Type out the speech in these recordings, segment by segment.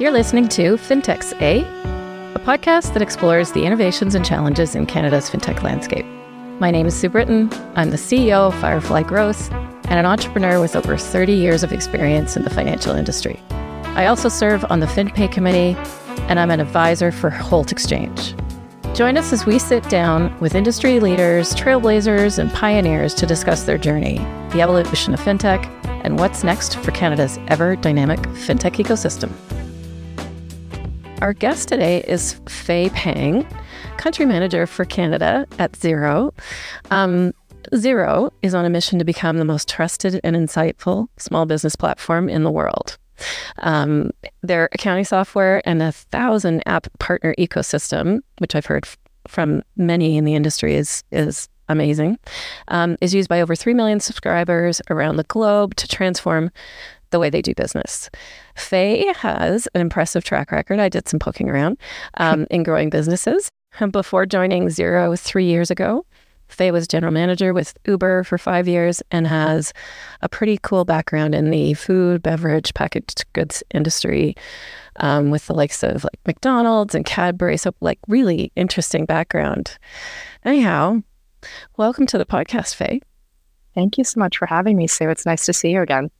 You're listening to FinTechs A, a podcast that explores the innovations and challenges in Canada's fintech landscape. My name is Sue Britton. I'm the CEO of Firefly Growth and an entrepreneur with over 30 years of experience in the financial industry. I also serve on the FinPay committee, and I'm an advisor for Holt Xchange. Join us as we sit down with industry leaders, trailblazers, and pioneers to discuss their journey, the evolution of fintech, and what's next for Canada's ever dynamic fintech ecosystem. Our guest today is Faye Pang, country manager for Canada at Xero. Um, Xero is on a mission to become the most trusted and insightful small business platform in the world. Um, their accounting software and a thousand app partner ecosystem, which I've heard f- from many in the industry, is is amazing. Um, is used by over three million subscribers around the globe to transform the way they do business. Faye has an impressive track record. I did some poking around um, in growing businesses. Before joining Xero three years ago, Faye was general manager with Uber for five years and has a pretty cool background in the food, beverage, packaged goods industry um, with the likes of like McDonald's and Cadbury. So, like, really interesting background. Anyhow, welcome to the podcast, Faye. Thank you so much for having me, Sue. It's nice to see you again.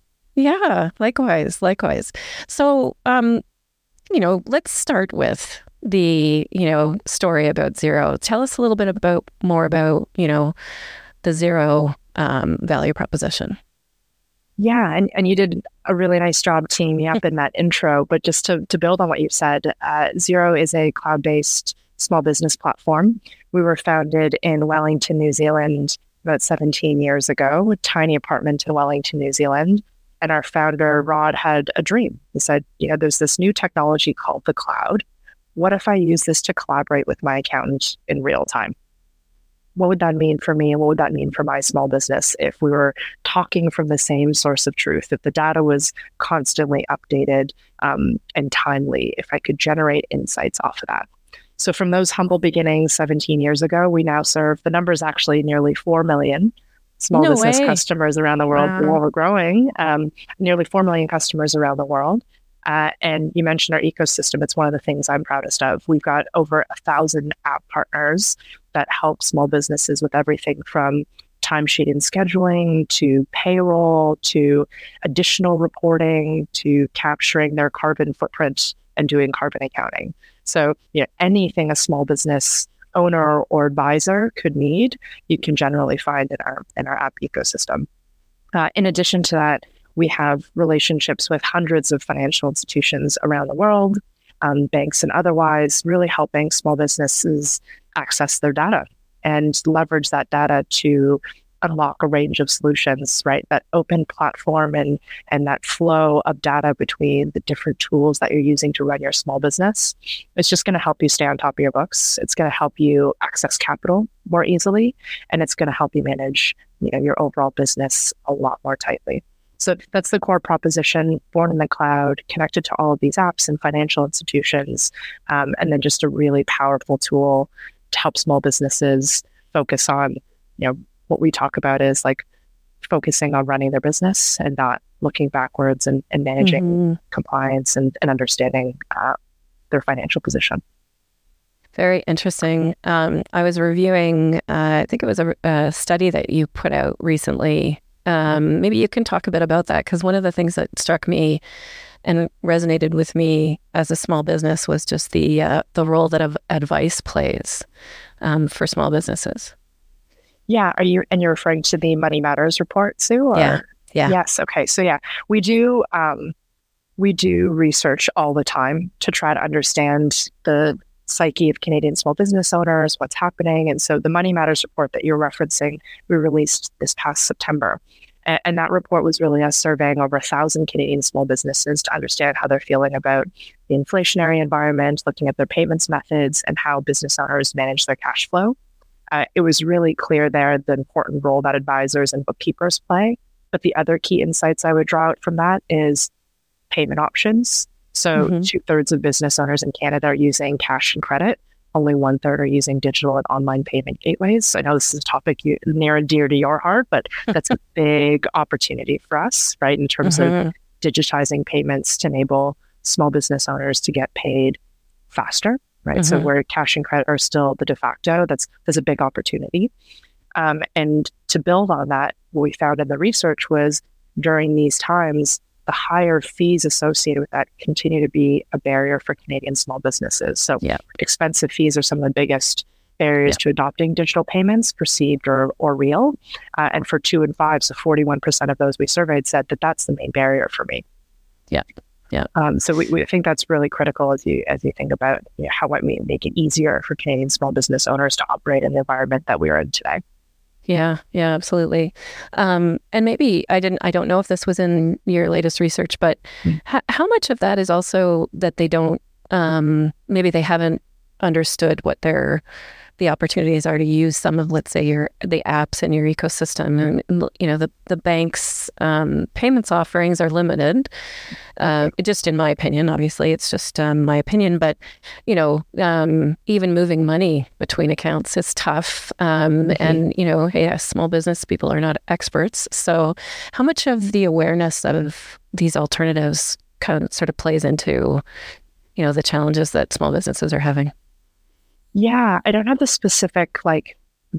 Yeah, likewise, likewise. So, um, you know, let's start with the you know story about Xero. Tell us a little bit about more about you know the Xero um, value proposition. Yeah, and, and you did a really nice job team me up in that intro. But just to, to build on what you've said, uh, Xero is a cloud based small business platform. We were founded in Wellington, New Zealand about 17 years ago, a tiny apartment in Wellington, New Zealand. And our founder, Rod, had a dream. He said, you know, there's this new technology called the cloud what if I use this to collaborate with my accountant in real time? What would that mean for me? And what would that mean for my small business if we were talking from the same source of truth, if the data was constantly updated um, and timely, if I could generate insights off of that? So, from those humble beginnings 17 years ago, we now serve the numbers actually nearly 4 million small no business way. customers around the world. Wow. We're growing, um, nearly 4 million customers around the world. Uh, and you mentioned our ecosystem. It's one of the things I'm proudest of. We've got over a thousand app partners that help small businesses with everything from timesheet and scheduling to payroll to additional reporting to capturing their carbon footprint and doing carbon accounting. So, you know, anything a small business owner or advisor could need, you can generally find in our in our app ecosystem. Uh, in addition to that, we have relationships with hundreds of financial institutions around the world, um, banks and otherwise, really helping small businesses access their data and leverage that data to unlock a range of solutions, right? That open platform and and that flow of data between the different tools that you're using to run your small business. It's just going to help you stay on top of your books. It's going to help you access capital more easily, and it's going to help you manage you know your overall business a lot more tightly. So that's the core proposition born in the cloud, connected to all of these apps and financial institutions, um, and then just a really powerful tool to help small businesses focus on, you know, what we talk about is like focusing on running their business and not looking backwards and, and managing mm-hmm. compliance and, and understanding uh, their financial position. Very interesting. Um, I was reviewing, uh, I think it was a, a, study that you put out recently um, maybe you can talk a bit about that because one of the things that struck me and resonated with me as a small business was just the uh, the role that advice plays um, for small businesses. Yeah, are you and you're referring to the Money Matters report, Sue? Or? Yeah, yeah. Yes. Okay. So yeah, we do um, we do research all the time to try to understand the psyche of Canadian small business owners, what's happening. And so the Money Matters report that you're referencing, we released this past September. And, and that report was really us surveying over a thousand Canadian small businesses to understand how they're feeling about the inflationary environment, looking at their payments methods, and how business owners manage their cash flow. Uh, it was really clear there the important role that advisors and bookkeepers play. But the other key insights I would draw out from that is payment options. So mm-hmm. two thirds of business owners in Canada are using cash and credit. Only one third are using digital and online payment gateways. I know this is a topic you, near and dear to your heart, but that's a big opportunity for us, right? In terms mm-hmm. of digitizing payments to enable small business owners to get paid faster, right? Mm-hmm. So where cash and credit are still the de facto, that's there's a big opportunity. Um, and to build on that, what we found in the research was during these times, the higher fees associated with that continue to be a barrier for Canadian small businesses. So yeah. expensive fees are some of the biggest barriers yeah. to adopting digital payments, perceived or, or real. Uh, and for two and five, so 41% of those we surveyed said that that's the main barrier for me. Yeah. Yeah. Um, so we, we think that's really critical as you as you think about you know, how might we make it easier for Canadian small business owners to operate in the environment that we are in today. Yeah, yeah, absolutely. Um, and maybe I didn't. I don't know if this was in your latest research, but mm. h- how much of that is also that they don't. Um, maybe they haven't understood what they're the opportunities are to use some of, let's say, your the apps in your ecosystem. And you know, the the bank's um, payments offerings are limited. Uh, just in my opinion, obviously, it's just um, my opinion. But you know, um, even moving money between accounts is tough. Um, mm-hmm. And you know, yeah, small business people are not experts. So, how much of the awareness of these alternatives kind of sort of plays into, you know, the challenges that small businesses are having? Yeah, I don't have the specific like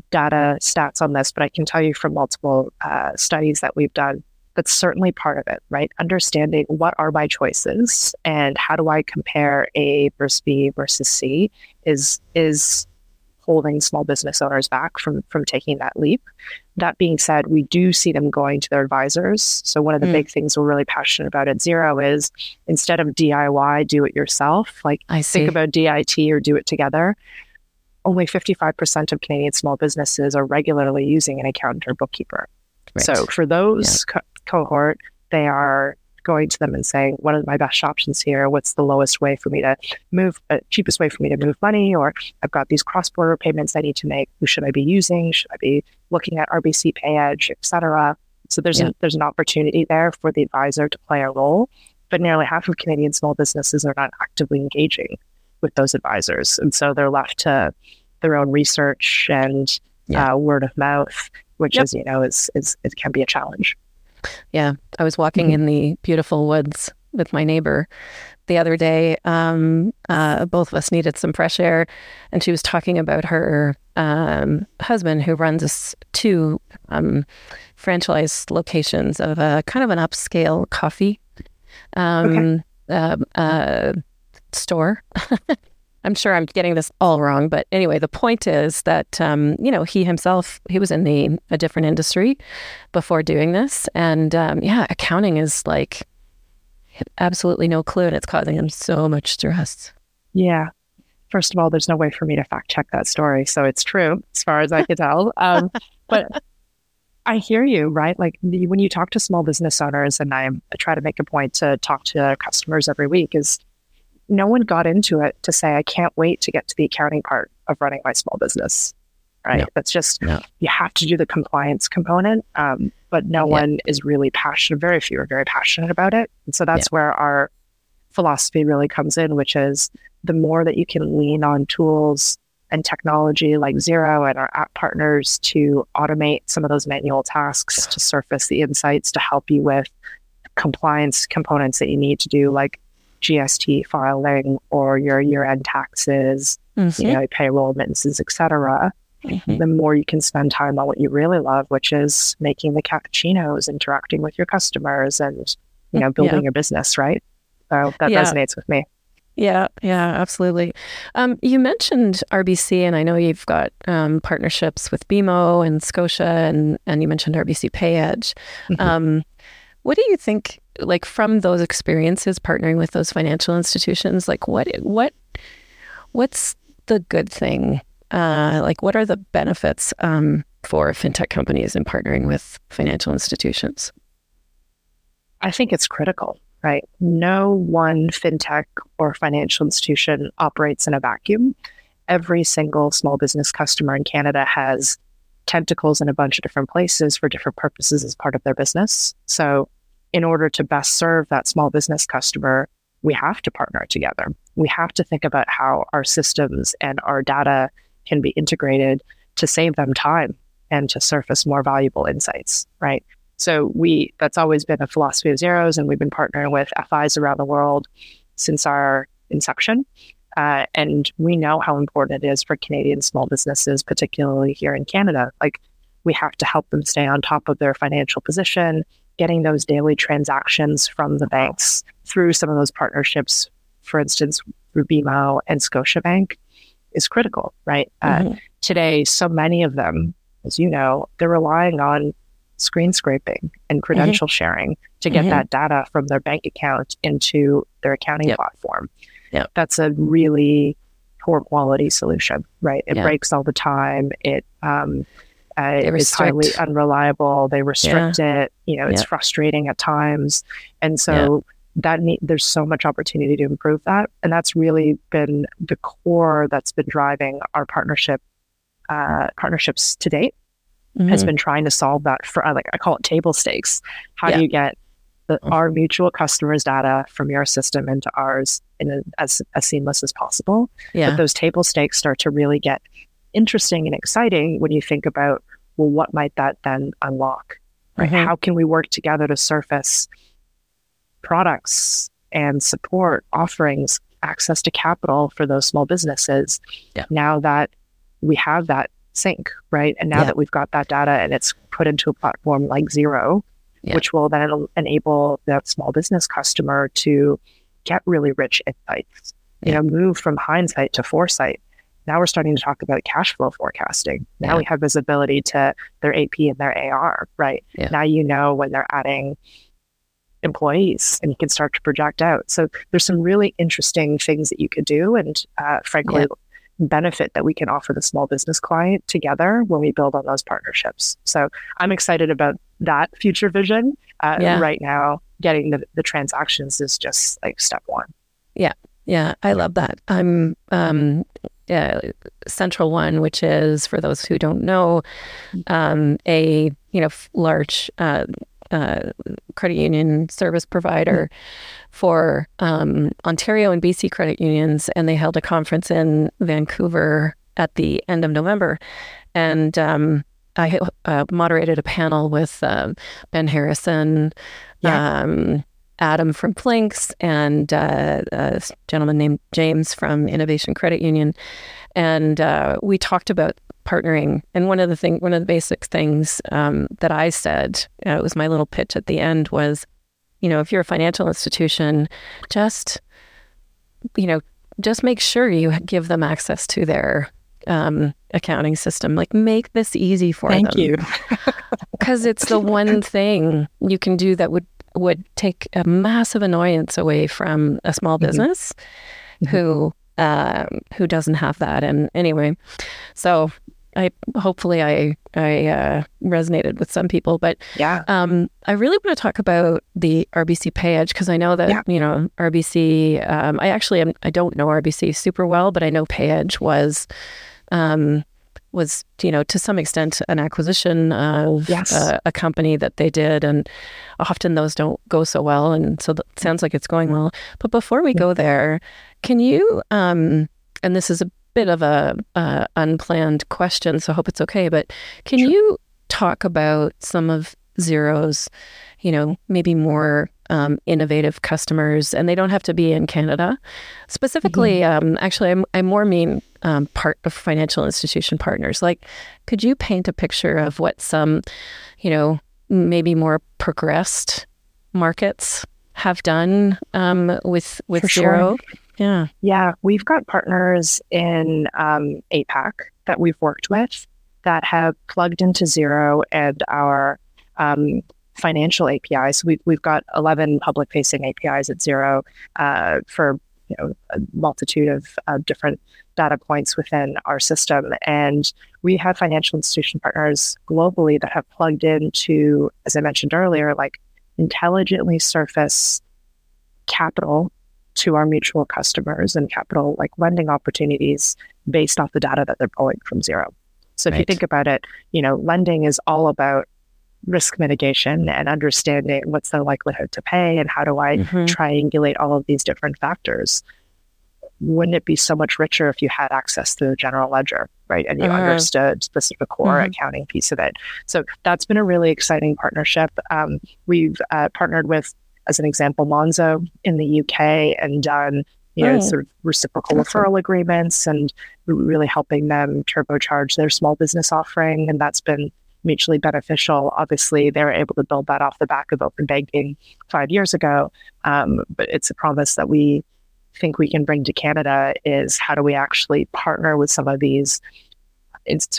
data stats on this, but I can tell you from multiple uh, studies that we've done, that's certainly part of it, right? Understanding what are my choices and how do I compare A versus B versus C is is holding small business owners back from from taking that leap. That being said, we do see them going to their advisors. So one of the mm. big things we're really passionate about at Xero is instead of DIY, do it yourself. Like I think about DIT or do it together. Only 55% of Canadian small businesses are regularly using an accountant or bookkeeper. Right. So for those yeah. co- cohort, they are going to them and saying, what are my best options here? What's the lowest way for me to move, uh, cheapest way for me to move money? Or I've got these cross border payments I need to make. Who should I be using? Should I be looking at RBC PayEdge, et cetera? So there's, yeah. a, there's an opportunity there for the advisor to play a role. But nearly half of Canadian small businesses are not actively engaging with those advisors. And so they're left to their own research and yeah. uh, word of mouth, which yep. is, you know, is, is, it can be a challenge. Yeah. I was walking mm-hmm. in the beautiful woods with my neighbor the other day. Um, uh, both of us needed some fresh air, and she was talking about her um, husband who runs two um, franchise locations of a kind of an upscale coffee um, okay. uh, uh, store. I'm sure I'm getting this all wrong, but anyway, the point is that um, you know he himself he was in the a different industry before doing this, and um, yeah, accounting is like absolutely no clue, and it's causing him so much stress. Yeah. First of all, there's no way for me to fact check that story, so it's true as far as I can tell. Um, but I hear you, right? Like when you talk to small business owners, and I try to make a point to talk to customers every week, is no one got into it to say, I can't wait to get to the accounting part of running my small business. Right. No. That's just, no. you have to do the compliance component. Um, but no yeah. one is really passionate. Very few are very passionate about it. And so that's yeah. where our philosophy really comes in, which is the more that you can lean on tools and technology like Xero and our app partners to automate some of those manual tasks to surface the insights to help you with compliance components that you need to do, like GST filing or your year-end taxes, mm-hmm. you know, payroll remittances, etc. Mm-hmm. The more you can spend time on what you really love, which is making the cappuccinos, interacting with your customers, and you know, building yeah. your business. Right. So that yeah. resonates with me. Yeah, yeah, absolutely. Um, you mentioned RBC, and I know you've got um, partnerships with BMO and Scotia, and and you mentioned RBC PayEdge. Mm-hmm. Um, what do you think like from those experiences partnering with those financial institutions like what what what's the good thing? Uh, like what are the benefits um, for fintech companies in partnering with financial institutions? I think it's critical right? No one fintech or financial institution operates in a vacuum. Every single small business customer in canada has tentacles in a bunch of different places for different purposes as part of their business. So in order to best serve that small business customer, we have to partner together. We have to think about how our systems and our data can be integrated to save them time and to surface more valuable insights, right? So we that's always been a philosophy of Xero's, and we've been partnering with FIs around the world since our inception. Uh, and we know how important it is for Canadian small businesses, particularly here in Canada. Like, we have to help them stay on top of their financial position, getting those daily transactions from the banks through some of those partnerships, for instance, through BMO and Scotiabank, is critical, right? Uh, mm-hmm. Uh, today, so many of them, as you know, they're relying on screen scraping and mm-hmm. credential mm-hmm. sharing to get mm-hmm. that data from their bank account into their accounting yep. platform. Yeah, That's a really poor quality solution, right? It breaks all the time. It um, uh, is highly unreliable. They restrict yeah. it. You know, it's frustrating at times, and so that need, there's so much opportunity to improve that, and that's really been the core that's been driving our partnership uh, partnerships to date. Mm-hmm. Has been trying to solve that for like I call it table stakes. How do you get the, mm-hmm. our mutual customers' data from your system into ours in a, as as seamless as possible? Yeah. But those table stakes start to really get interesting and exciting when you think about, well, what might that then unlock? Right? Mm-hmm. How can we work together to surface products and support offerings, access to capital for those small businesses? Yeah. Now that we have that sync, right? And now yeah. that we've got that data and it's put into a platform like Xero, yeah. which will then enable that small business customer to get really rich insights, you know, move from hindsight to foresight now we're starting to talk about cash flow forecasting. Now yeah. we have visibility to their AP and their AR, right? Yeah. Now you know when they're adding employees and you can start to project out. So there's some really interesting things that you could do. And uh, frankly, yeah. benefit that we can offer the small business client together when we build on those partnerships. So I'm excited about that future vision. Uh, right now, getting the, the transactions is just like step one. Yeah. Yeah, I love that. I'm um, uh, Central One, which is for those who don't know, um, a you know large uh, uh, credit union service provider for um, Ontario and BC credit unions, and they held a conference in Vancouver at the end of November, and um, I uh, moderated a panel with um, Ben Harrison. Yeah. Um, Adam from Flinks and uh, a gentleman named James from Innovation Credit Union, and uh, we talked about partnering. And one of the thing, one of the basic things um, that I said, uh, it was my little pitch at the end, was, you know, if you're a financial institution, just, you know, just make sure you give them access to their um, accounting system. Like, make this easy for Thank them. Thank you. Because it's the one thing you can do that would would take a massive annoyance away from a small mm-hmm. business mm-hmm. who um, who doesn't have that. And anyway, so I hopefully I I uh, resonated with some people, but yeah, um, I really want to talk about the RBC PayEdge because I know that yeah. you know RBC. Um, I actually am, I don't know RBC super well, but I know PayEdge was um, was you know to some extent an acquisition of yes. uh, a company that they did and often those don't go so well and so it sounds like it's going well but before we go there can you um and this is a bit of a uh, unplanned question so I hope it's okay but can sure. you talk about some of Xero's you know maybe more um, innovative customers, and they don't have to be in Canada. Specifically, mm-hmm. um, actually, I'm, I more mean um, part of financial institution partners. Like, could you paint a picture of what some, you know, maybe more progressed markets have done um, with with For Xero? Sure. Yeah, yeah, we've got partners in um, APAC that we've worked with that have plugged into Xero and our um, financial APIs. We've, we've got 11 public facing APIs at Xero uh, for you know, a multitude of uh, different data points within our system. And we have financial institution partners globally that have plugged into, as I mentioned earlier, like intelligently surface capital to our mutual customers and capital like lending opportunities based off the data that they're pulling from Xero. So if right. you think about it, you know, lending is all about risk mitigation and understanding what's the likelihood to pay and how do I mm-hmm. triangulate all of these different factors. Wouldn't it be so much richer if you had access to the general ledger, right? And you uh-huh. understood the sort core mm-hmm. accounting piece of it. So that's been a really exciting partnership. Um, we've uh, partnered with as an example, Monzo in the UK and done you know, oh. sort of reciprocal referral agreements and really helping them turbocharge their small business offering. And that's been mutually beneficial. Obviously, they were able to build that off the back of open banking five years ago. Um, but it's a promise that we think we can bring to Canada is how do we actually partner with some of these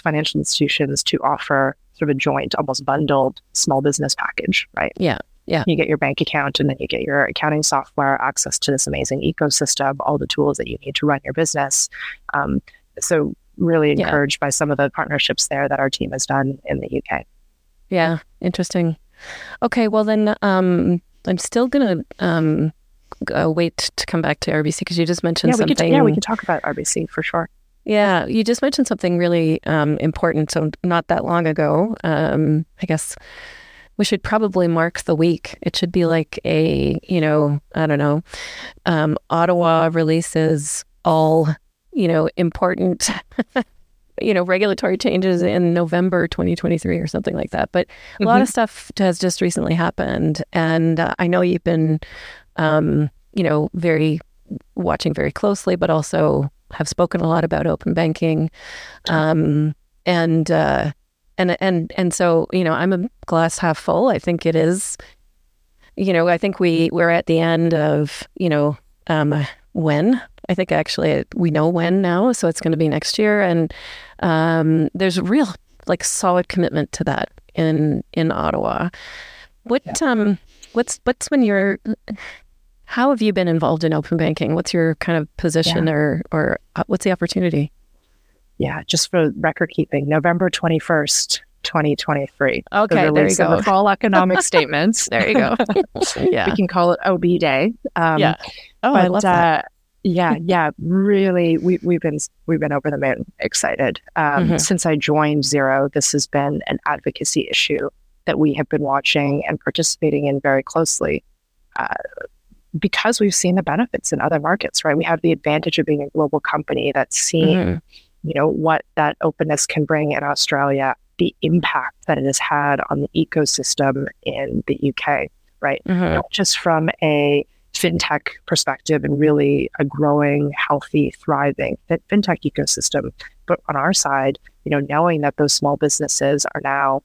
financial institutions to offer sort of a joint, almost bundled small business package, right? Yeah. Yeah. You get your bank account and then you get your accounting software, access to this amazing ecosystem, all the tools that you need to run your business. Um, so, really encouraged yeah. by some of the partnerships there that our team has done in the UK. Yeah, interesting. Okay, well, then um, I'm still going to um, uh, wait to come back to RBC because you just mentioned yeah, something. Could, yeah, we can talk about RBC for sure. Yeah, you just mentioned something really um, important. So, not that long ago, um, I guess we should probably mark the week. It should be like a, you know, I don't know, um, Ottawa releases all, you know, important, you know, regulatory changes in November 2023 or something like that. But a lot of mm-hmm. stuff has just recently happened. And uh, I know you've been, um, you know, very watching very closely, but also have spoken a lot about open banking. Um, and, uh, and and and so you know i'm a glass half full i think it is you know i think we we're at the end of you know um, when i think actually we know when now so it's going to be next year and um, there's a real like solid commitment to that in in ottawa what yeah. um what's what's when you're how have you been involved in open banking what's your kind of position yeah. or or uh, what's the opportunity yeah, just for record keeping, November 21st, 2023. Okay, the there you go. The fall economic statements. there you go. yeah. We can call it OB Day. Um, yeah. Oh, but, I love that. Uh, yeah, yeah, really, we, we've been we've been over the moon excited um, mm-hmm. since I joined Xero. This has been an advocacy issue that we have been watching and participating in very closely. Uh, because we've seen the benefits in other markets, right? We have the advantage of being a global company that's seen mm-hmm you know, what that openness can bring in Australia, the impact that it has had on the ecosystem in the UK, right? Mm-hmm. Not just from a fintech perspective and really a growing, healthy, thriving fintech ecosystem, but on our side, you know, knowing that those small businesses are now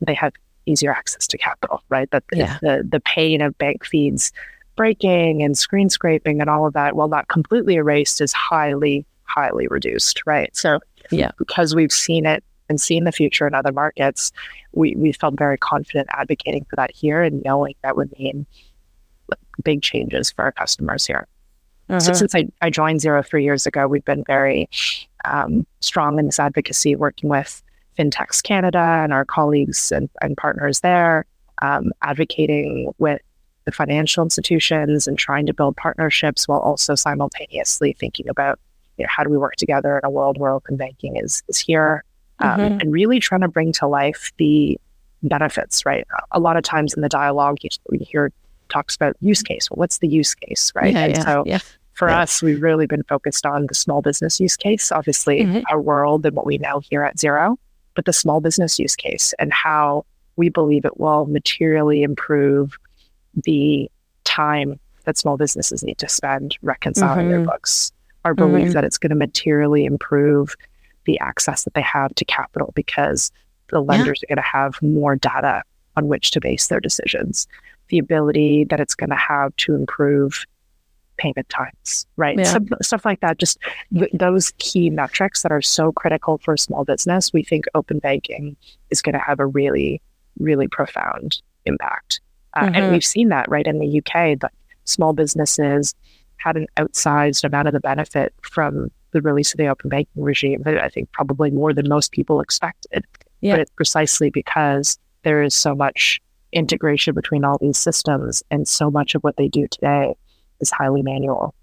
they have easier access to capital, right? That yeah. the the pain of bank feeds breaking and screen scraping and all of that, while not completely erased, is highly highly reduced, right? So, yeah, because we've seen it and seen the future in other markets, we, we felt very confident advocating for that here and knowing that would mean big changes for our customers here. Uh-huh. So since I, I joined Xero three years ago, we've been very um, strong in this advocacy, working with FinTechs Canada and our colleagues and, and partners there, um, advocating with the financial institutions and trying to build partnerships while also simultaneously thinking about you know, how do we work together in a world where open banking is, is here? Um, mm-hmm. And really trying to bring to life the benefits, right? A lot of times in the dialogue, you, you hear talks about use case. Well, what's the use case, right? Yeah, and yeah, so yeah. for yeah. us, we've really been focused on the small business use case, obviously mm-hmm. our world and what we know here at Xero, but the small business use case and how we believe it will materially improve the time that small businesses need to spend reconciling mm-hmm. their books our belief mm-hmm. that it's going to materially improve the access that they have to capital because the lenders yeah. are going to have more data on which to base their decisions. The ability that it's going to have to improve payment times, right? Yeah. Some, stuff like that. Just th- those key metrics that are so critical for a small business. We think open banking is going to have a really, really profound impact. Uh, mm-hmm. And we've seen that right in the UK. That small businesses had an outsized amount of the benefit from the release of the open banking regime. I think probably more than most people expected. Yeah. But it's precisely because there is so much integration between all these systems, and so much of what they do today is highly manual.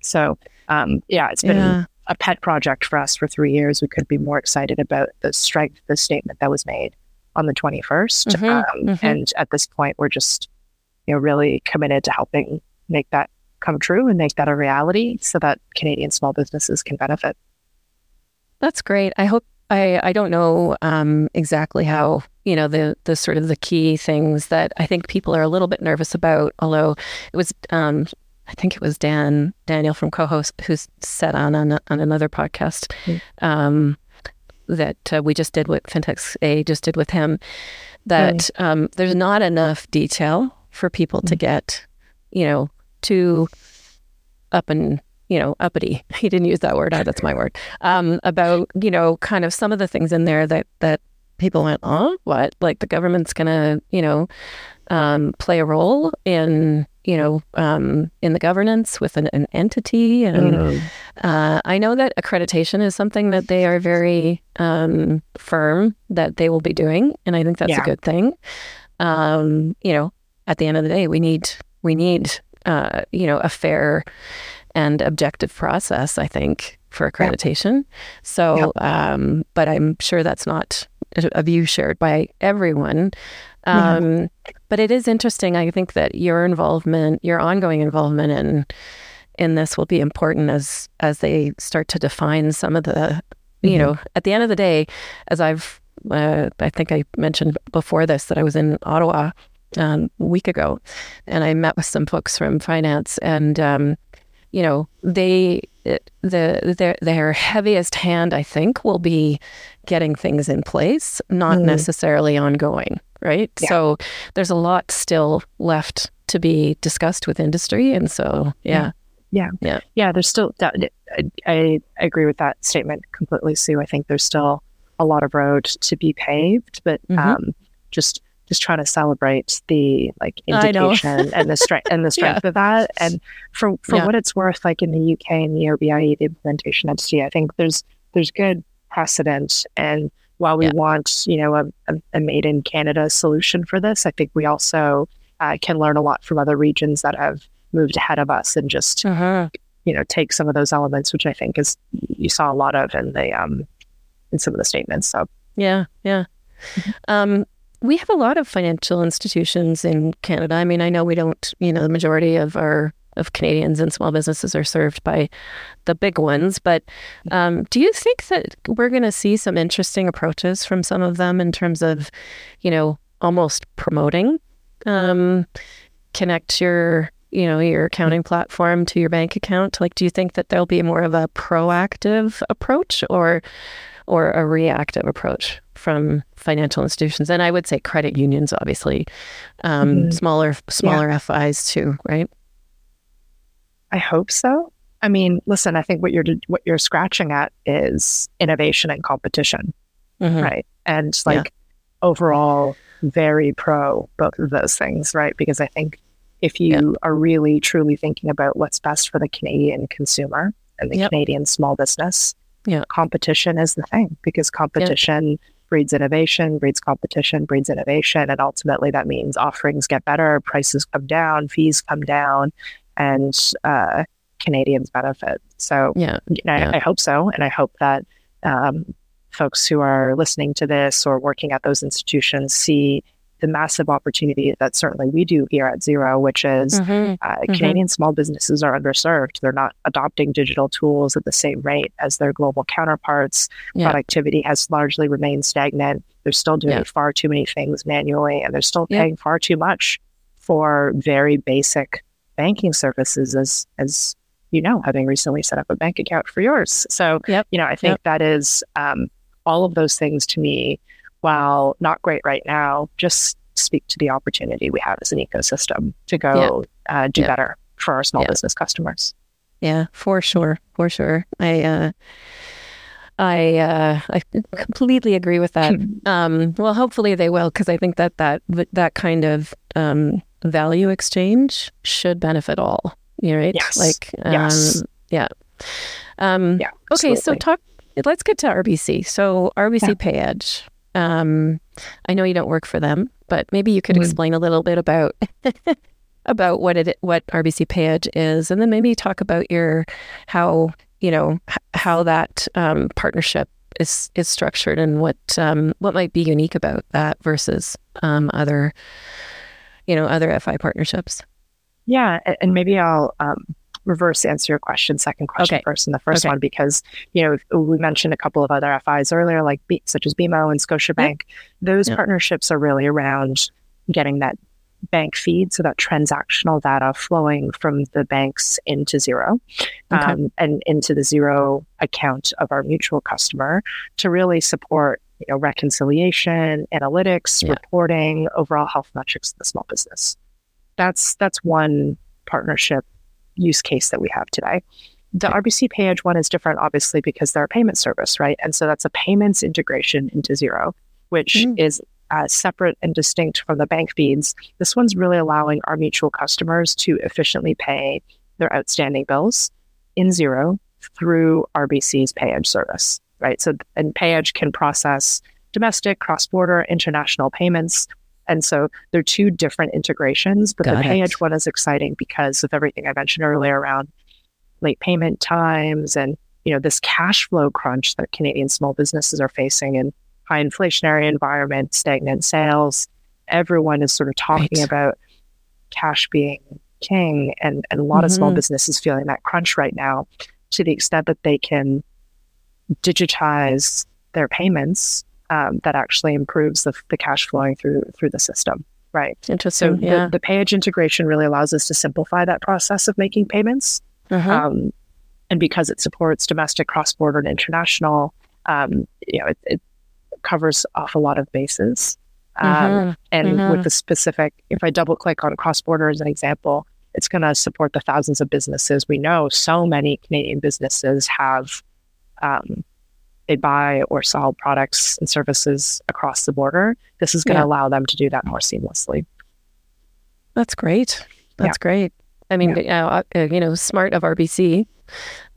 So, um, yeah, it's been yeah. a pet project for us for three years. We couldn't be more excited about the strength the statement that was made on the 21st. Mm-hmm, um, mm-hmm. And at this point, we're just, you know, really committed to helping make that come true and make that a reality so that Canadian small businesses can benefit. That's great. I hope I I don't know um, exactly how you know the the sort of the key things that I think people are a little bit nervous about. Although it was um, I think it was Dan Daniel from KOHO who said on on, on another podcast mm. um, that uh, we just did with Fintechs A just did with him that um, there's not enough detail for people mm. to get you know too up and you know uppity. He didn't use that word. that's my word. Um, about you know kind of some of the things in there that that people went, oh, what? Like the government's gonna you know um, play a role in you know, um, in the governance with an, an entity. And mm. uh, I know that accreditation is something that they are very um, firm that they will be doing, and I think that's yeah. a good thing. Um, you know, at the end of the day, we need we need uh, you know a fair and objective process. I think for accreditation. So, yeah. Um, but I'm sure that's not a view shared by everyone. Um, But it is interesting. I think that your involvement, your ongoing involvement in in this, will be important as as they start to define some of the. Mm-hmm. You know, at the end of the day, as I've, uh, I think I mentioned before this that I was in Ottawa um, a week ago, and I met with some folks from finance, and um, you know, they the their their heaviest hand, I think, will be getting things in place, not mm. necessarily ongoing right? Yeah. So there's a lot still left to be discussed with industry. And so, yeah. Yeah. Yeah. Yeah. There's still, I, I agree with that statement completely, Sue. I think there's still a lot of road to be paved, but mm-hmm. um, just, just trying to celebrate the like indication and the strength and the strength yeah. of that. And for for yeah. what it's worth, like in the UK and the OBIE, the implementation entity, I think there's there's good precedent and while we yeah. want, you know, a, a, made in Canada solution for this, I think we also uh, can learn a lot from other regions that have moved ahead of us and just, uh-huh. you know, take some of those elements, which I think is you saw a lot of in the um, in some of the statements. So yeah, yeah. Mm-hmm. Um, we have a lot of financial institutions in Canada. I mean, I know we don't, you know, the majority of our of Canadians and small businesses are served by the big ones. But um, do you think that we're going to see some interesting approaches from some of them in terms of, you know, almost promoting um, connect your you know your accounting platform to your bank account like do you think that there'll be more of a proactive approach or or a reactive approach from financial institutions and i would say credit unions obviously um, mm-hmm. smaller smaller yeah. fis too right I hope so. I mean, listen, I think what you're what you're scratching at is innovation and competition, mm-hmm. right? And like yeah. overall, very pro both of those things, right? Because I think if you yeah. are really truly thinking about what's best for the Canadian consumer and the yep. Canadian small business, yeah. competition is the thing because competition yep. Breeds innovation, breeds competition, breeds innovation, and ultimately that means offerings get better, prices come down, fees come down, and uh, Canadians benefit. So yeah, you know, yeah. I, I, hope so, and I hope that um, folks who are listening to this or working at those institutions see the massive opportunity that certainly we do here at Xero, which is mm-hmm. Uh, mm-hmm. Canadian small businesses are underserved. They're not adopting digital tools at the same rate as their global counterparts. Yeah. Productivity has largely remained stagnant. They're still doing yeah. far too many things manually, and they're still paying yeah. far too much for very basic banking services as as you know, having recently set up a bank account for yours. So, yep. you know, I think yep. that is um, all of those things to me, while not great right now, just speak to the opportunity we have as an ecosystem to go uh, do better for our small business customers. Yeah, for sure, for sure. I uh, I uh, I completely agree with that. um, well, hopefully they will, because I think that that that kind of um, value exchange should benefit all. Right? Yes. Like, um, yes. yeah. Um, yeah. Okay. So talk. Let's get to RBC. So RBC yeah. PayEdge. Um, I know you don't work for them, but maybe you could mm-hmm. explain a little bit about about what it what RBC PayEdge is, and then maybe talk about your how you know how that um, partnership is is structured and what um, what might be unique about that versus um, other you know, other FI partnerships? Yeah, and maybe I'll um, reverse answer your question, second question Okay. first, and the first Okay. one because you know we mentioned a couple of other FIs earlier, like B- such as BMO and Scotiabank. Those Yep. partnerships are really around getting that bank feed, so that transactional data flowing from the banks into Xero Okay. um, and into the Xero account of our mutual customer to really support you know reconciliation, analytics, Yeah. reporting, overall health metrics of the small business. That's that's one partnership use case that we have today. The. RBC PayEdge one is different, obviously, because they're a payment service, right? And so that's a payments integration into Xero, which Mm. is uh, separate and distinct from the bank feeds. This one's really allowing our mutual customers to efficiently pay their outstanding bills in Xero through RBC's PayEdge service, right? So, and PayEdge can process domestic, cross border, international payments. And so they're two different integrations, but Got the Pay. Edge one is exciting because of everything I mentioned earlier around late payment times and you know this cash flow crunch that Canadian small businesses are facing in high inflationary environment, stagnant sales. Everyone is sort of talking Right. about cash being king and, and a lot of small Mhm. businesses feeling that crunch right now to the extent that they can digitize their payments um, that actually improves the, the cash flowing through through the system right so Interesting. yeah. the, the PayEdge integration really allows us to simplify that process of making payments Uh-huh. um, and because it supports domestic cross-border and international um, you know it, it covers off a lot of bases um, Mhm. and Mhm. with the specific if i double click on cross-border as an example it's going to support the thousands of businesses we know so many canadian businesses have um, they buy or sell products and services across the border this is going to Yeah. allow them to do that more seamlessly That's great. That's great. I mean, uh, uh, you know, smart of RBC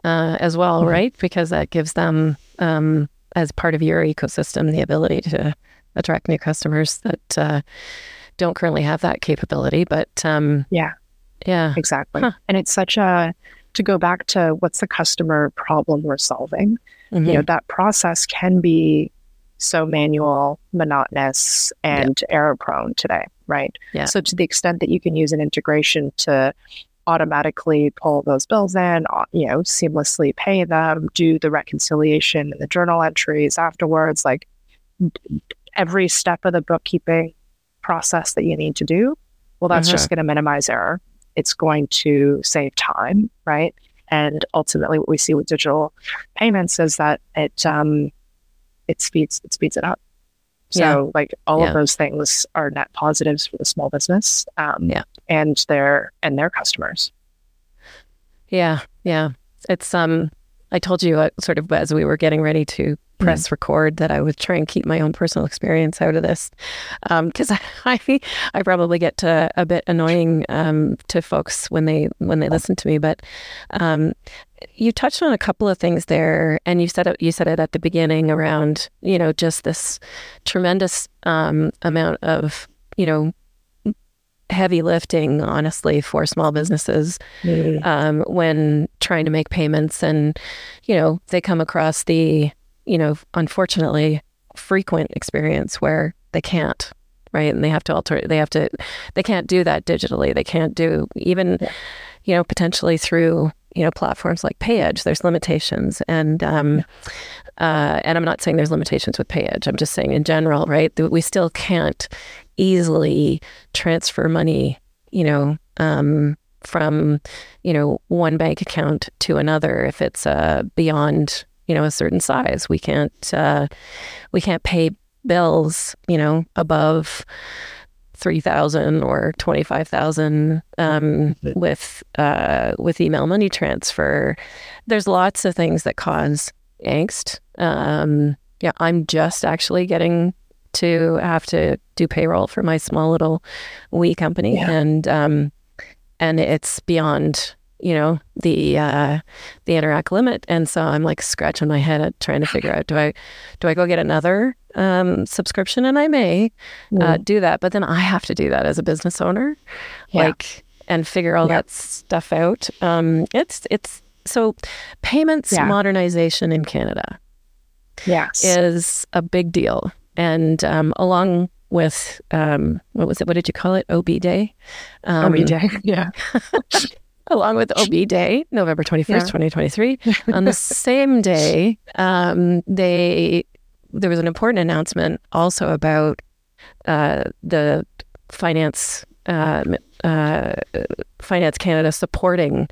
uh, as well, Mhm. right? Because that gives them, um, as part of your ecosystem, the ability to attract new customers that uh, don't currently have that capability. But um, Yeah. yeah, exactly Huh. and it's such a to go back to what's the customer problem we're solving Mhm. you know that process can be so manual monotonous and error prone today right? Yeah. so to the extent that you can use an integration to automatically pull those bills in you know seamlessly pay them do the reconciliation and the journal entries afterwards like every step of the bookkeeping process that you need to do well that's just going to minimize error. It's going to save time right and ultimately what we see with digital payments is that it um it speeds it speeds it up so Yeah. like all Yeah. of those things are net positives for the small business um Yeah. and their and their customers yeah, yeah. It's um. I told you uh, sort of as we were getting ready to press record that I would try and keep my own personal experience out of this because I, I I probably get uh, a bit annoying um, to folks when they when they listen to me. But um, you touched on a couple of things there, and you said it you said it at the beginning around you know just this tremendous um, amount of you know heavy lifting honestly for small businesses um, when trying to make payments and you know they come across the you know unfortunately frequent experience where they can't right and they have to alter they have to they can't do that digitally they can't do even Yeah. you know potentially through you know platforms like PayEdge there's limitations and um uh, and I'm not saying there's limitations with PayEdge. I'm just saying in general, right? We still can't easily transfer money, you know, um, from you know one bank account to another if it's uh, beyond you know a certain size. We can't uh, we can't pay bills, you know, above three thousand or twenty five thousand um, with uh, with email money transfer. There's lots of things that cause angst. Um, yeah, I'm just actually getting to have to do payroll for my small little wee company, Yeah. and um, and it's beyond you know the uh, the Interac limit, and so I'm like scratching my head at trying to figure out do I do I go get another um, subscription, and I may uh, do that, but then I have to do that as a business owner, Yeah. like and figure all Yeah. that stuff out. Um, it's it's so payments modernization in Canada yes is a big deal, and um, along with um, what was it? What did you call it? OB Day. Um, OB day yeah along with OB Day, November 21st, yeah. 2023. On the same day, um, they there was an important announcement also about uh, the finance uh, uh, Finance Canada supporting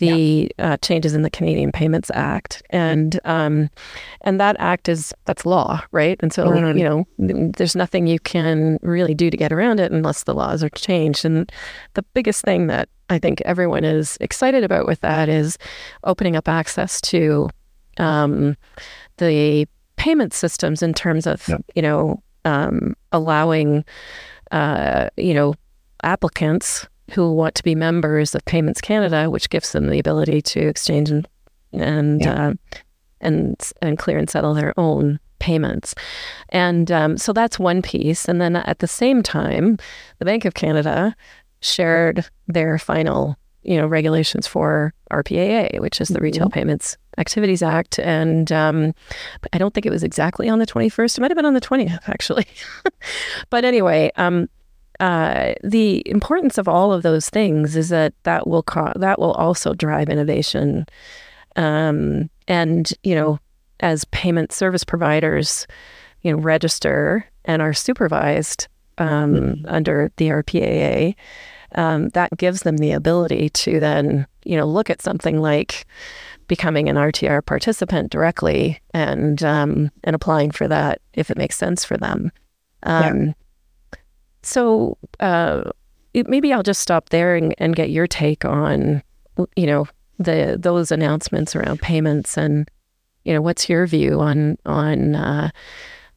the yeah. uh, changes in the Canadian Payments Act, and um, and that act is that's law, right? And so mm-hmm. you know, there's nothing you can really do to get around it unless the laws are changed. And the biggest thing that I think everyone is excited about with that is opening up access to um, the payment systems in terms of yeah. you know um, allowing uh, you know applicants who want to be members of Payments Canada, which gives them the ability to exchange and and yeah. uh, and and clear and settle their own payments. And um, so that's one piece. And then at the same time, the Bank of Canada shared their final you know regulations for RPAA, which is the mm-hmm. Retail Payments Activities Act, and um, I don't think it was exactly on the 21st. It might have been on the 20th, actually. but anyway, um, uh, the importance of all of those things is that that will co- that will also drive innovation, um, and you know, as payment service providers, you know, register and are supervised um, mm-hmm. under the RPAA. Um, that gives them the ability to then, you know, look at something like becoming an RTR participant directly and um, and applying for that if it makes sense for them. Um, yeah. So uh, maybe I'll just stop there and, and get your take on, you know, the those announcements around payments and, you know, what's your view on on. Uh,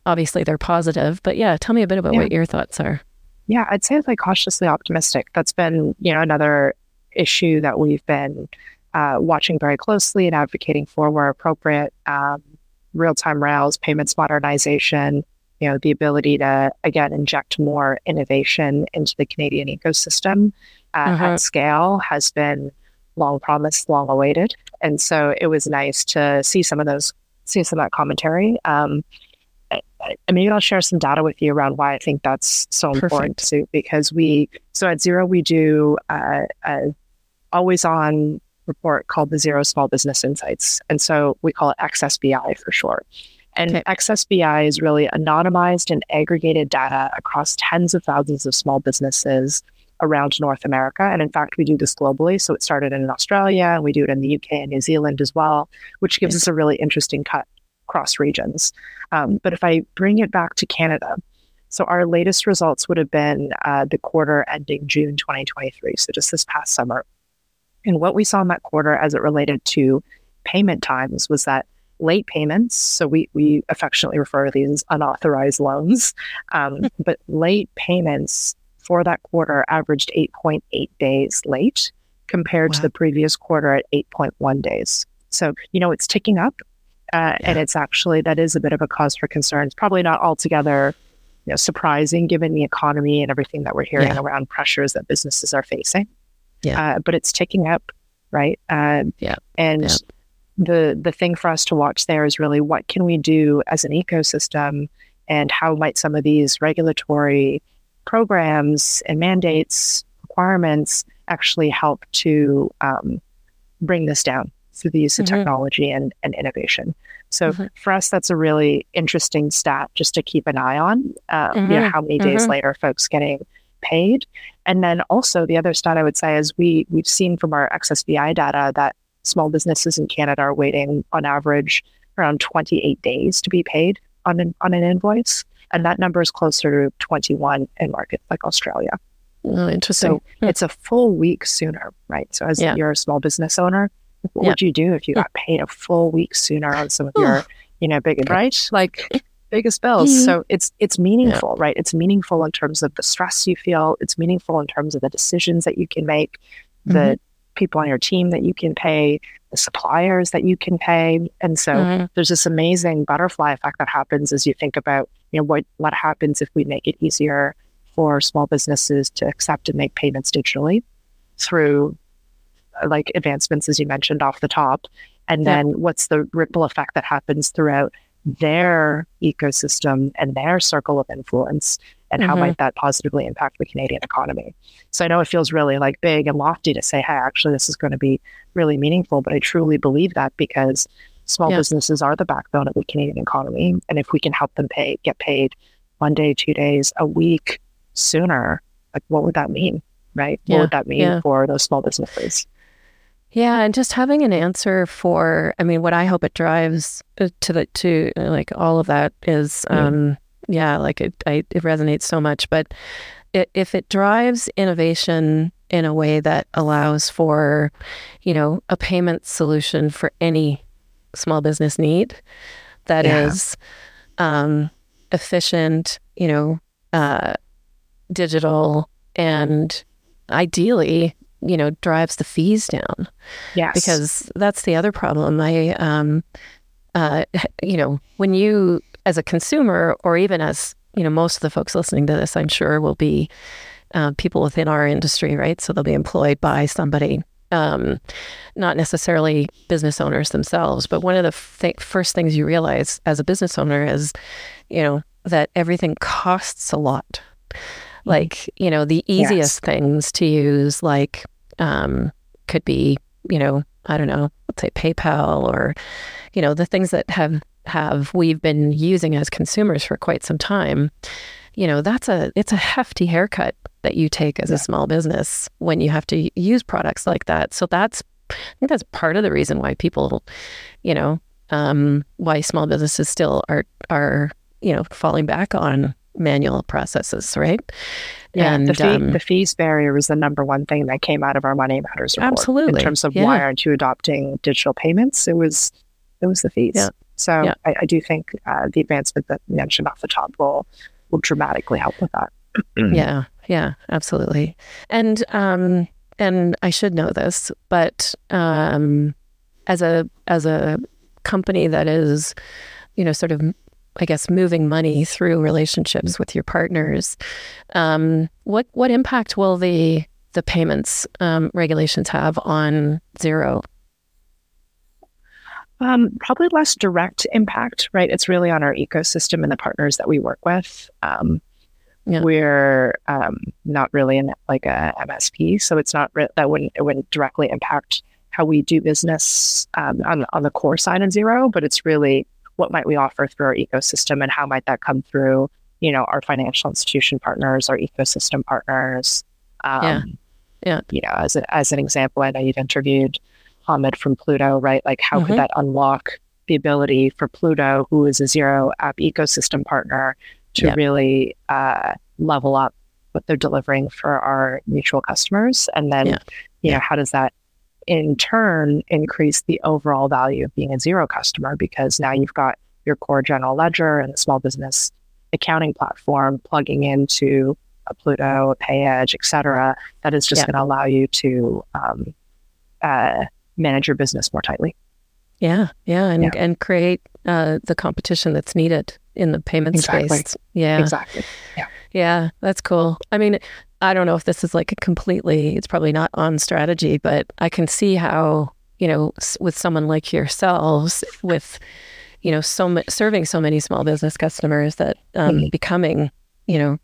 obviously, they're positive, but yeah, tell me a bit about yeah. what your thoughts are. Yeah, I'd say it's like cautiously optimistic. That's been you know another issue that we've been uh, watching very closely and advocating for where appropriate. Um, real time rails, payments modernization, you know, the ability to, again, inject more innovation into the Canadian ecosystem uh, uh-huh. at scale has been long promised, long awaited. And so it was nice to see some of those, see some of that commentary. Um, and maybe I'll share some data with you around why I think that's so Perfect. important too, because we, so at Xero we do uh, a always on report called the Xero Small Business Insights. And so we call it XSBI for short. And okay. XSBI is really anonymized and aggregated data across tens of thousands of small businesses around North America. And in fact, we do this globally. So it started in Australia and we do it in the UK and New Zealand as well, which gives yes. us a really interesting cut across regions. Um, but if I bring it back to Canada, so our latest results would have been uh, the quarter ending June 2023. So just this past summer. And what we saw in that quarter as it related to payment times was that late payments. So we, we affectionately refer to these as unauthorized loans. Um, hmm. but late payments for that quarter averaged 8.8 days late compared wow. to the previous quarter at 8.1 days. So, you know, it's ticking up. Uh, yeah. And it's actually, that is a bit of a cause for concern. It's probably not altogether you know, surprising given the economy and everything that we're hearing yeah. around pressures that businesses are facing. Yeah. Uh, but it's ticking up, right? Uh, yeah. And yeah the the thing for us to watch there is really what can we do as an ecosystem and how might some of these regulatory programs and mandates requirements actually help to um, bring this down through the use of mm-hmm. technology and, and innovation so mm-hmm. for us that's a really interesting stat just to keep an eye on uh, mm-hmm. you know how many days mm-hmm. later folks getting paid and then also the other stat i would say is we we've seen from our xsbi data that small businesses in Canada are waiting on average around 28 days to be paid on an, on an invoice. And that number is closer to 21 in markets like Australia. Oh, interesting. So hmm. it's a full week sooner, right? So as yeah. you're a small business owner, what yeah. would you do if you got paid a full week sooner on some of your, you know, big right? Like biggest bills. Mm-hmm. So it's it's meaningful, right? It's meaningful in terms of the stress you feel. It's meaningful in terms of the decisions that you can make, the mm-hmm people on your team that you can pay, the suppliers that you can pay. And so mm-hmm. there's this amazing butterfly effect that happens as you think about, you know, what, what happens if we make it easier for small businesses to accept and make payments digitally through uh, like advancements, as you mentioned off the top. And yeah. then what's the ripple effect that happens throughout their ecosystem and their circle of influence and how might that positively impact the Canadian economy. So I know it feels really like big and lofty to say, hey, actually, this is going to be really meaningful, but I truly believe that because small yeah. businesses are the backbone of the Canadian economy. And if we can help them pay, get paid one day, two days, a week sooner, like what would that mean? Right? Yeah. What would that mean yeah. for those small businesses? Yeah, and just having an answer for, I mean, what I hope it drives uh, to the to like all of that is, um, yeah, like it, I, it resonates so much. But it, if it drives innovation in a way that allows for, you know, a payment solution for any small business need that yeah. is um, efficient, you know, uh, digital, and ideally, you know, drives the fees down. Yes. Because that's the other problem. I, um, uh, you know, when you, as a consumer, or even as, you know, most of the folks listening to this, I'm sure will be uh, people within our industry, right? So they'll be employed by somebody um, not necessarily business owners themselves, but one of the th- first things you realize as a business owner is, you know, that everything costs a lot. Mm-hmm. Like, you know, the easiest yes. things to use, like, um, could be, you know, I don't know, let's say PayPal or, you know, the things that have have we've been using as consumers for quite some time you know, that's a it's a hefty haircut that you take as yeah. a small business when you have to use products like that. So that's I think that's part of the reason why people, you know, um, why small businesses still are are you know falling back on manual processes, right? Yeah, and, the, fee, um, the fees barrier was the number one thing that came out of our Money Matters report. Absolutely, in terms of yeah. why aren't you adopting digital payments? It was it was the fees. Yeah. So yeah. I, I, do think uh, the advancement that you mentioned off the top will will dramatically help with that. yeah, yeah, absolutely. And um, and I should know this, but um, as a as a company that is, you know, sort of I guess moving money through relationships with your partners. Um, what what impact will the the payments um, regulations have on Xero? Um, probably less direct impact, right? It's really on our ecosystem and the partners that we work with. Um, yeah. We're um, not really in like a MSP, so it's not re- that wouldn't it wouldn't directly impact how we do business um, on on the core side of Xero, but it's really what might we offer through our ecosystem and how might that come through, you know, our financial institution partners, our ecosystem partners. Um, yeah. Yeah. You know, as a, as an example, I know you've interviewed Hamid from Plooto, right? Like, how mm-hmm. could that unlock the ability for Plooto, who is a Xero app ecosystem partner, to yep. really uh, level up what they're delivering for our mutual customers? And then, yeah. you know, how does that in turn increase the overall value of being a Xero customer? Because now you've got your core general ledger and the small business accounting platform plugging into a Plooto, a PayEdge, et cetera, that is just yep. going to allow you to um, uh, manage your business more tightly. Yeah, yeah, and yeah. and create uh, the competition that's needed in the payment exactly. space. Yeah, exactly. Yeah, yeah, that's cool. I mean, I don't know if this is like a completely. It's probably not on strategy, but I can see how you know with someone like yourselves with you know so serving so many small business customers that um, mm-hmm. becoming you know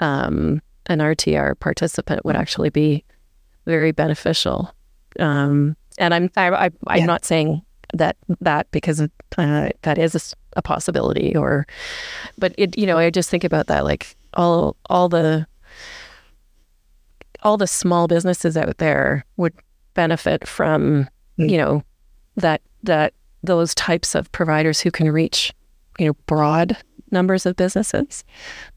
um, an RTR participant would actually be very beneficial. Um, and I'm I, I, am yeah. not saying that that because uh, that is a, a, possibility or, but it you know I just think about that like all all the all the small businesses out there would benefit from mm. you know that that those types of providers who can reach you know broad numbers of businesses.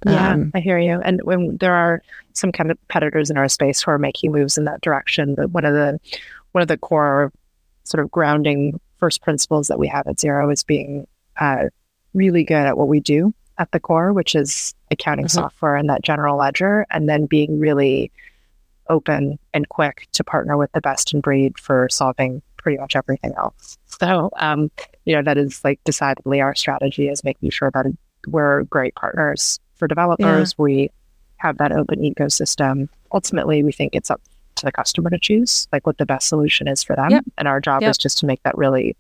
Yeah, um, I hear you. And when there are some kind of competitors in our space who are making moves in that direction, but one of the one of the core sort of grounding first principles that we have at Xero is being uh, really good at what we do at the core, which is accounting mm-hmm. software and that general ledger, and then being really open and quick to partner with the best in breed for solving pretty much everything else. So, um, you know, that is like decidedly our strategy is making sure that we're great partners for developers. Yeah. We have that open ecosystem. Ultimately, we think it's up to the customer to choose like what the best solution is for them. Yep. And our job yep. is just to make that really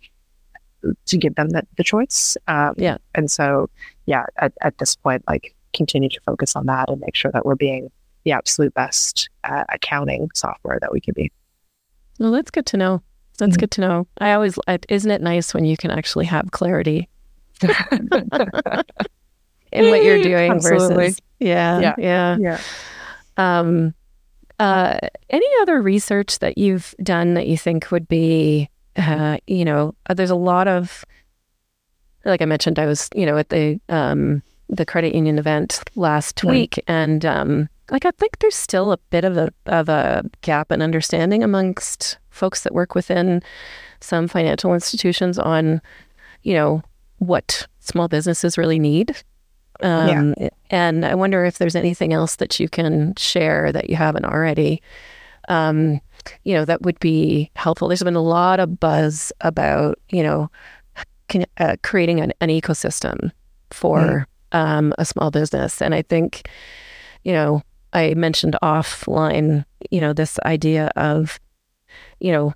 to give them the, the choice. Um, yeah. And so, yeah, at, at this point, like continue to focus on that and make sure that we're being the absolute best uh, accounting software that we can be. Well, that's good to know. That's mm-hmm. good to know. I always, isn't it nice when you can actually have clarity in what you're doing Absolutely. versus, yeah, yeah, yeah. yeah. Um, uh, any other research that you've done that you think would be, uh, you know, uh, there's a lot of, like I mentioned, I was, you know, at the um, the credit union event last mm. week, and um, like I think there's still a bit of a of a gap in understanding amongst folks that work within some financial institutions on, you know, what small businesses really need. Um, yeah. And I wonder if there's anything else that you can share that you haven't already. Um, you know, that would be helpful. There's been a lot of buzz about, you know, can, uh, creating an, an, ecosystem for mm. um, a small business. And I think, you know, I mentioned offline, you know, this idea of, you know,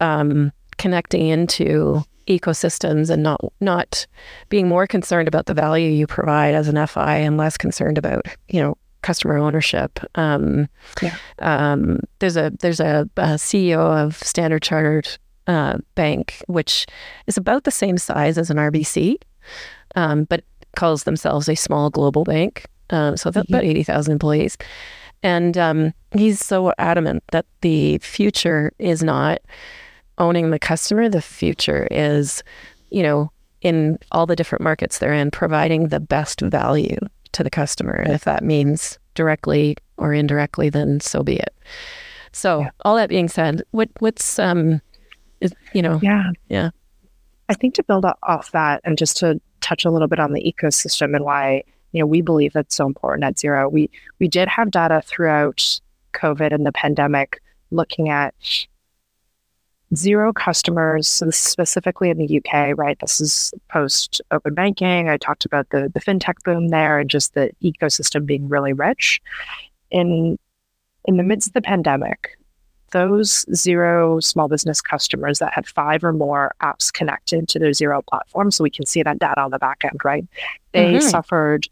um, connecting into ecosystems and not not being more concerned about the value you provide as an FI and less concerned about, you know, customer ownership. Um, yeah. um, there's a there's a, a, CEO of Standard Chartered uh, Bank, which is about the same size as an RBC, um, but calls themselves a small global bank. Um, so mm-hmm. about 80,000 employees. And um, he's so adamant that the future is not owning the customer. The future is, you know, in all the different markets they're in, providing the best value to the customer. And if that means directly or indirectly, then so be it. So yeah. all that being said, what what's um, is, you know, yeah, yeah. I think to build off that and just to touch a little bit on the ecosystem and why you know we believe that's so important at Xero. We we did have data throughout COVID and the pandemic looking at Xero customers, so specifically in the UK, right? This is post open banking. I talked about the, the fintech boom there and just the ecosystem being really rich. In in the midst of the pandemic, those Xero small business customers that had five or more apps connected to their Xero platform, so we can see that data on the back end, right? They mm-hmm. suffered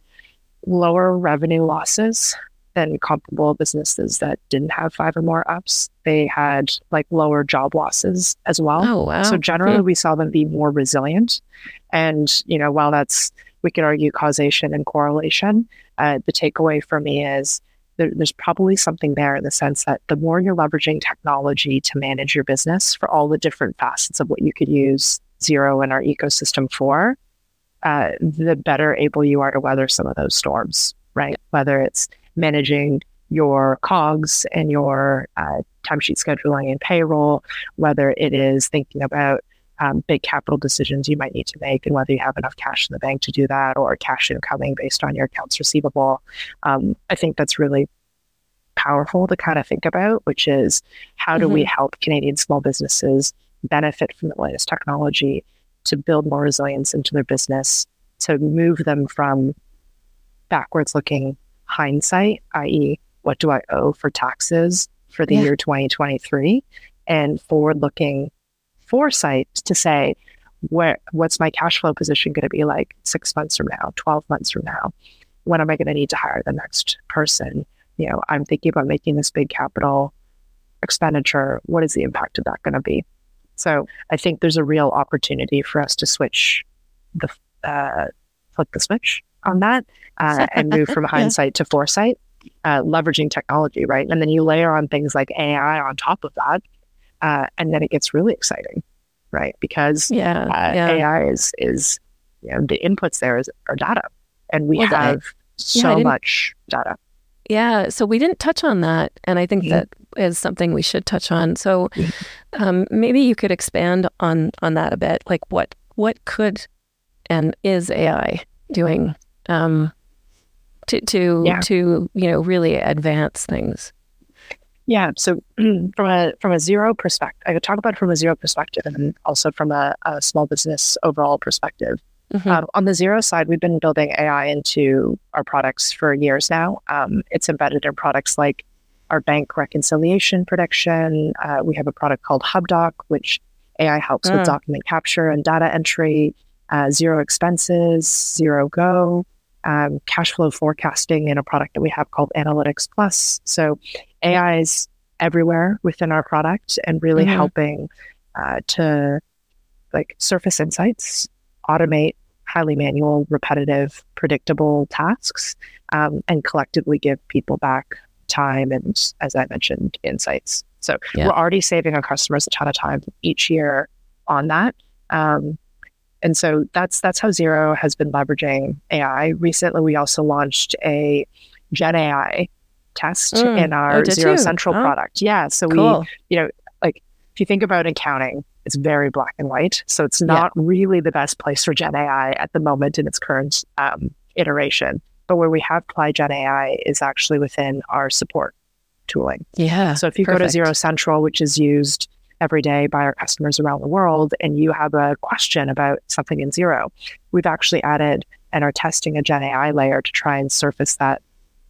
lower revenue losses than comparable businesses that didn't have five or more apps. They had like lower job losses as well. Oh, wow. So generally, we saw them be more resilient. And, you know, while that's, we could argue causation and correlation, uh, the takeaway for me is there, there's probably something there in the sense that the more you're leveraging technology to manage your business for all the different facets of what you could use Xero and our ecosystem for, uh, the better able you are to weather some of those storms, right? Whether it's managing your COGS and your uh, timesheet scheduling and payroll, whether it is thinking about um, big capital decisions you might need to make and whether you have enough cash in the bank to do that or cash incoming based on your accounts receivable. Um, I think that's really powerful to kind of think about, which is how do mm-hmm. we help Canadian small businesses benefit from the latest technology to build more resilience into their business, to move them from backwards looking hindsight, i.e., what do I owe for taxes for the yeah. year 2023, and forward looking foresight to say, where, what's my cash flow position going to be like six months from now, 12 months from now? When am I going to need to hire the next person? You know, I'm thinking about making this big capital expenditure. What is the impact of that going to be? So I think there's a real opportunity for us to switch the uh, flip the switch on that uh, and move from hindsight to foresight, uh, leveraging technology, right? And then you layer on things like AI on top of that, uh, and then it gets really exciting, right? Because yeah, uh, yeah. AI is is you know the inputs there is are data, and we well, have so yeah, much data. Yeah, so we didn't touch on that, and I think mm-hmm. that is something we should touch on. So mm-hmm. um, maybe you could expand on on that a bit. Like what what could and is AI doing um, to to yeah. to you know really advance things? Yeah. So from a from a Xero perspective, I could talk about it from a Xero perspective, and also from a, a small business overall perspective. Mm-hmm. Um, on the Xero side, we've been building AI into our products for years now. Um, it's embedded in products like our bank reconciliation prediction. Uh, we have a product called HubDoc, which AI helps with mm. document capture and data entry. Uh, Xero expenses, Xero Go, um, cash flow forecasting in a product that we have called Analytics Plus. So AI is everywhere within our product and really mm-hmm. helping uh, to like surface insights, automate highly manual, repetitive, predictable tasks, um, and collectively give people back time and, as I mentioned, insights. So yeah. we're already saving our customers a ton of time each year on that. Um, and so that's that's how Xero has been leveraging AI. Recently, we also launched a Gen AI test mm. in our oh, Xero you? Central oh. product. Yeah, so cool. we, you know, like if you think about accounting, it's very black and white. So it's not yeah. really the best place for Gen AI at the moment in its current um, iteration. But where we have applied Gen AI is actually within our support tooling. Yeah. So if you perfect. go to Xero Central, which is used every day by our customers around the world, and you have a question about something in Xero, we've actually added and are testing a Gen AI layer to try and surface that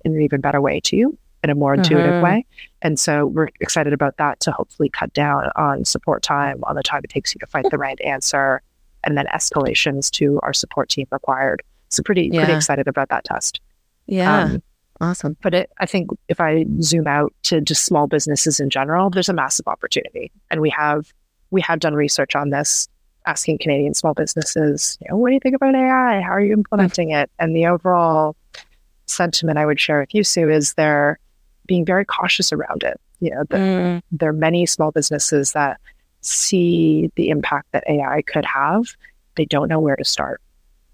in an even better way to you in a more intuitive mm-hmm. way. And so we're excited about that to hopefully cut down on support time, on the time it takes you to find the right answer, and then escalations to our support team required. So pretty yeah. pretty excited about that test. Yeah. Um, awesome. But it, I think if I zoom out to just small businesses in general, there's a massive opportunity. And we have we have done research on this, asking Canadian small businesses, you know, what do you think about AI? How are you implementing it? And the overall sentiment I would share with you, Sue, is they're being very cautious around it. You know, the, mm. there are many small businesses that see the impact that AI could have. They don't know where to start.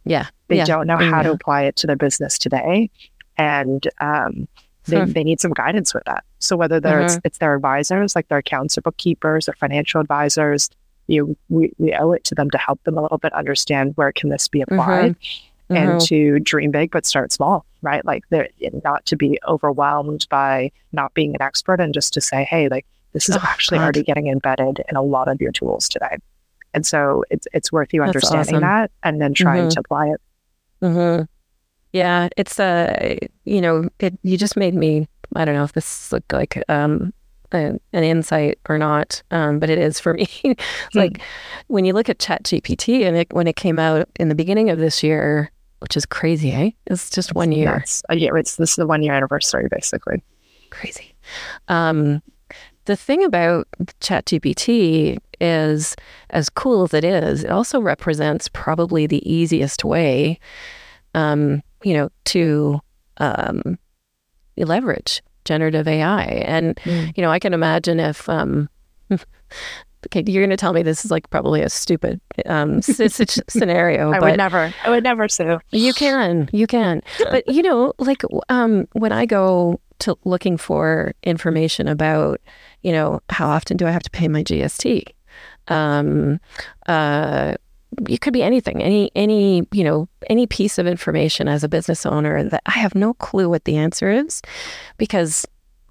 Yeah. They yeah. don't know how yeah. to apply it to their business today. And um, they, hmm. they need some guidance with that. So whether they're, mm-hmm. it's, it's their advisors, like their accounts or bookkeepers or financial advisors, you we, we owe it to them to help them a little bit understand where can this be applied. Mm-hmm mm-hmm. and to dream big but start small right like not to be overwhelmed by not being an expert and just to say hey like this is oh, actually God. already getting embedded in a lot of your tools today and so it's it's worth you That's understanding awesome. that and then trying mm-hmm. to apply it mm-hmm. Yeah it's uh you know it you just made me i don't know if this looked like um a, an insight or not, um, but it is for me. it's hmm. like when you look at Chat GPT and it, when it came out in the beginning of this year, which is crazy, eh? It's just one year. That's a year. It's this is the one year anniversary, basically. Crazy. Um, the thing about ChatGPT is, as cool as it is, it also represents probably the easiest way, um, you know, to um, leverage generative AI. And mm. you know, I can imagine if um, okay, you're going to tell me this is like probably a stupid um, scenario. I would never. I would never Sue. You can. You can. But you know, like um, when I go to looking for information about, you know, how often do I have to pay my GST? Um, uh, it could be anything, any any you know any piece of information as a business owner that I have no clue what the answer is, because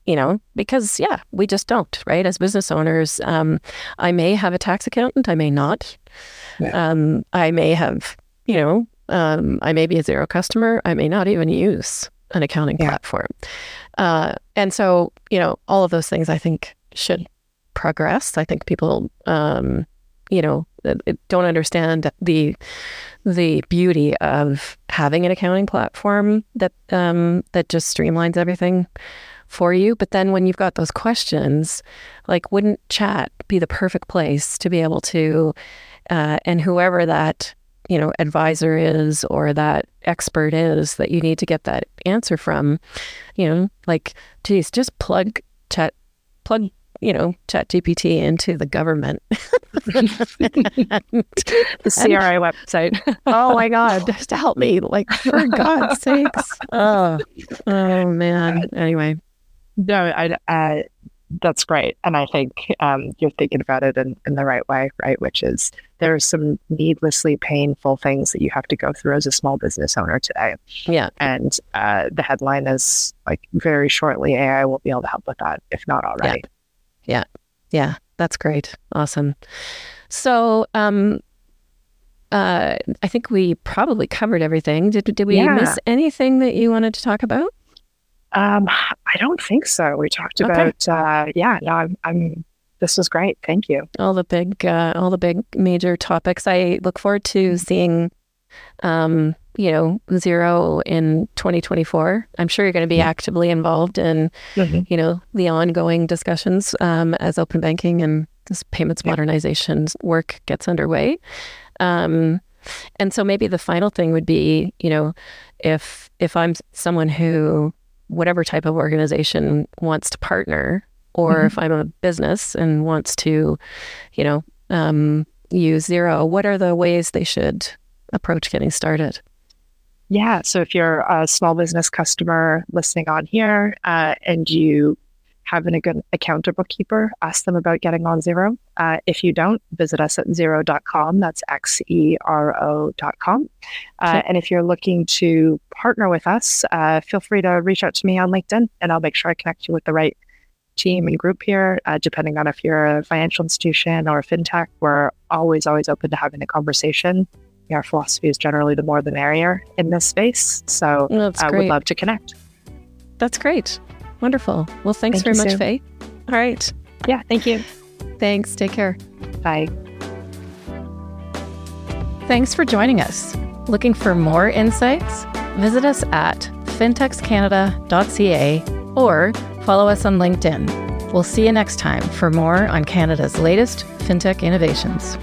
you know, because yeah, we just don't, right? As business owners, um, I may have a tax accountant, I may not. Yeah. Um, I may have, you know, um, I may be a Xero customer, I may not even use an accounting yeah. platform. Uh, and so, you know, all of those things I think should progress. I think people, um, you know, don't understand the the beauty of having an accounting platform that um, that just streamlines everything for you. But then when you've got those questions, like wouldn't chat be the perfect place to be able to, uh, and whoever that you know advisor is or that expert is that you need to get that answer from, you know, like geez, just plug chat, plug you know, chat GPT into the government. the CRA website. oh my God, just help me. Like, for God's sakes. Oh, oh man. Anyway. No, I, uh, that's great. And I think um, you're thinking about it in, in the right way, right? Which is there are some needlessly painful things that you have to go through as a small business owner today. Yeah. And uh, the headline is like very shortly AI will be able to help with that, if not already. Yeah. Yeah. yeah. That's great. Awesome. So, um, uh, I think we probably covered everything. Did, did we yeah. miss anything that you wanted to talk about? Um, I don't think so. We talked okay. about, uh, yeah, no, I'm, I'm, this was great. Thank you. All the big, uh, all the big major topics. I look forward to seeing, um, you know, Xero in 2024. I'm sure you're going to be actively involved in, mm-hmm. you know, the ongoing discussions um, as open banking and this payments yeah. modernization work gets underway. Um, and so maybe the final thing would be, you know, if if I'm someone who whatever type of organization wants to partner, or mm-hmm. if I'm a business and wants to, you know, um, use Xero, what are the ways they should approach getting started? Yeah. So if you're a small business customer listening on here uh, and you have an, account or bookkeeper, ask them about getting on Xero. Uh, if you don't, visit us at xero.com. That's X E R O.com. Uh, and if you're looking to partner with us, uh, feel free to reach out to me on LinkedIn and I'll make sure I connect you with the right team and group here, uh, depending on if you're a financial institution or a fintech. We're always, always open to having a conversation. Our philosophy is generally the more the merrier in this space. So I uh, would love to connect. That's great. Wonderful. Well, thanks Thank very much, Sue. Faye. All right. Yeah, thank you. Thanks. Take care. Bye. Thanks for joining us. Looking for more insights? Visit us at fintechscanada.ca or follow us on LinkedIn. We'll see you next time for more on Canada's latest fintech innovations.